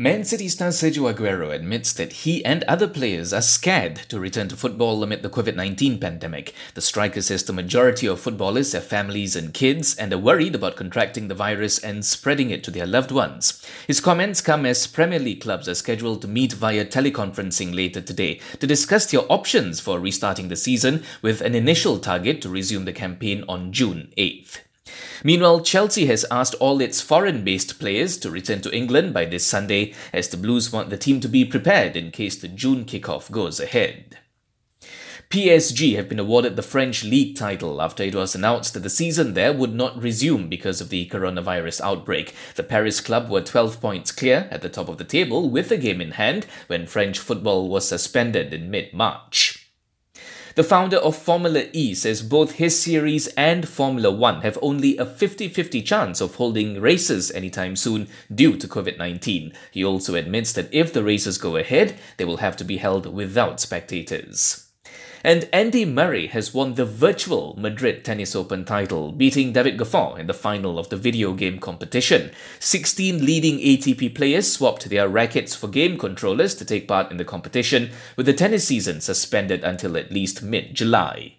Man City star Sergio Aguero admits that he and other players are scared to return to football amid the COVID 19 pandemic. The striker says the majority of footballers have families and kids and are worried about contracting the virus and spreading it to their loved ones. His comments come as Premier League clubs are scheduled to meet via teleconferencing later today to discuss their options for restarting the season, with an initial target to resume the campaign on June 8th. Meanwhile, Chelsea has asked all its foreign based players to return to England by this Sunday as the Blues want the team to be prepared in case the June kickoff goes ahead. PSG have been awarded the French league title after it was announced that the season there would not resume because of the coronavirus outbreak. The Paris club were 12 points clear at the top of the table with a game in hand when French football was suspended in mid March. The founder of Formula E says both his series and Formula One have only a 50 50 chance of holding races anytime soon due to COVID 19. He also admits that if the races go ahead, they will have to be held without spectators. And Andy Murray has won the virtual Madrid Tennis Open title, beating David Goffin in the final of the video game competition. 16 leading ATP players swapped their rackets for game controllers to take part in the competition, with the tennis season suspended until at least mid July.